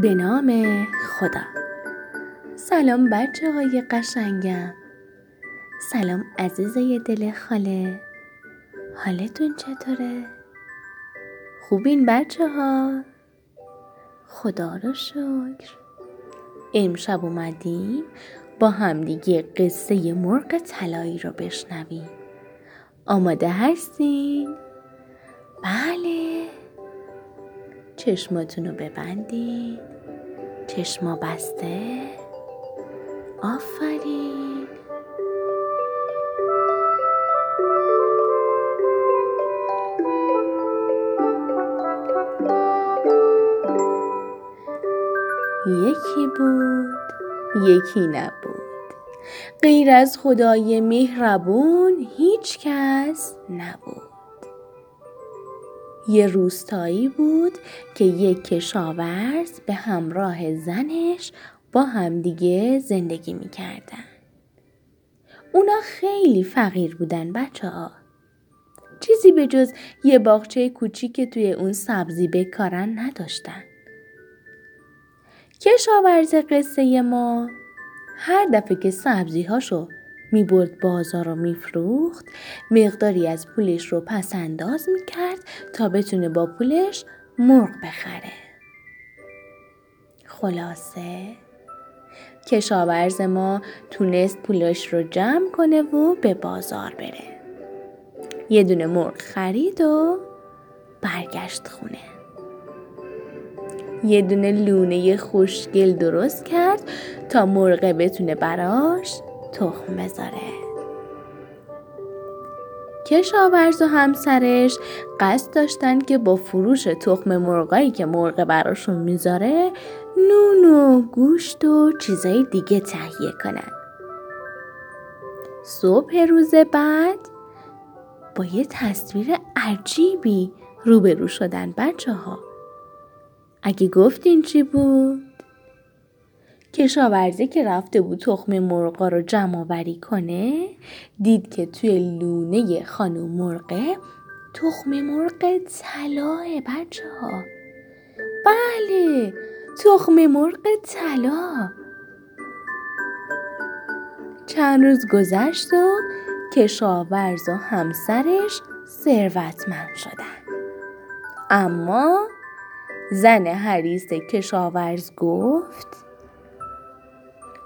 به نام خدا سلام بچه های قشنگم سلام عزیزه دل خاله حالتون چطوره؟ خوبین بچه ها؟ خدا رو شکر امشب اومدیم با همدیگه قصه مرغ طلایی رو بشنویم آماده هستین؟ چشماتون رو ببندین چشما بسته. آفرین. یکی بود یکی نبود. غیر از خدای مهربون هیچ کس نبود. یه روستایی بود که یک کشاورز به همراه زنش با همدیگه زندگی می‌کردن. اونا خیلی فقیر بودن بچه ها. چیزی به جز یه باغچه کوچیک که توی اون سبزی بکارن نداشتن. کشاورز قصه ما هر دفعه که سبزی هاشو می برد بازار رو میفروخت مقداری از پولش رو پس انداز می کرد تا بتونه با پولش مرغ بخره. خلاصه کشاورز ما تونست پولش رو جمع کنه و به بازار بره. یه دونه مرغ خرید و برگشت خونه. یه دونه لونه خوشگل درست کرد تا مرغه بتونه براش تخم بذاره. کشاورز و همسرش قصد داشتن که با فروش تخم مرغایی که مرغ براشون می‌ذاره نون و گوشت و چیزای دیگه تهیه کنن. صبح روز بعد با یه تصویر عجیبی روبرو شدن بچه ها اگه گفتین چی بود؟ کشاورزی که رفته بود تخم مرغا رو جمع آوری کنه دید که توی لونه خانم مرغه تخم مرغ طلاه بچه ها. بله تخم مرغ طلا چند روز گذشت و کشاورز و همسرش ثروتمند شدن. اما زن حریص کشاورز گفت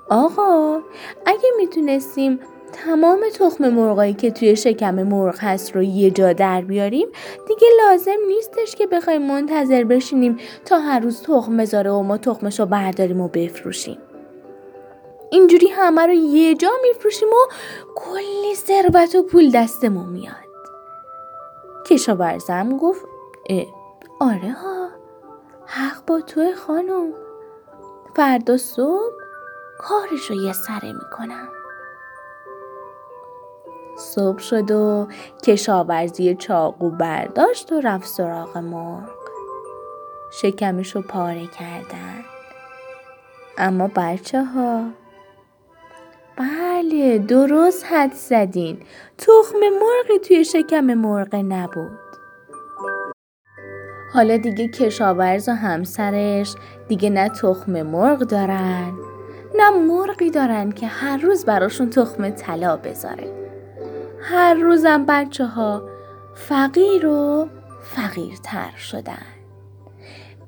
آقا اگه می‌تونستیم تمام تخم مرغایی که توی شکم مرغ هست رو یه جا در بیاریم دیگه لازم نیستش که بخوایم منتظر بشینیم تا هر روز تخم بذاره و ما تخمش رو برداریم و بفروشیم. اینجوری همه رو یه جا میفروشیم و کلی ثروت و پول دستمون میاد. کشاورزم گفت آره ها حق با توی خانم. فردا صبح کارش رو یه سره می‌کنم. صبح شد و کشاورزی چاقو برداشت و رفت سراغ مرغ. شکمش پاره کردن. اما بچه ها بله درست حد زدین. تخم مرغی توی شکم مرغ نبود. حالا دیگه کشاورز و همسرش دیگه نه تخم مرغ دارن. نه مرغی دارن که هر روز براشون تخم طلا بذاره هر روزم بچه ها فقیر و فقیرتر شدن.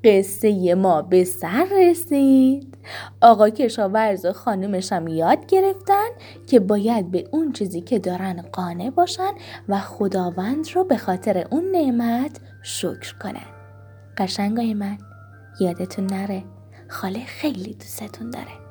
قصه ما به سر رسید. آقا کشاورز و خانومشم یاد گرفتن که باید به اون چیزی که دارن قانع باشن و خداوند رو به خاطر اون نعمت شکر کنن. قشنگای من یادتون نره. خاله خیلی دوستتون داره.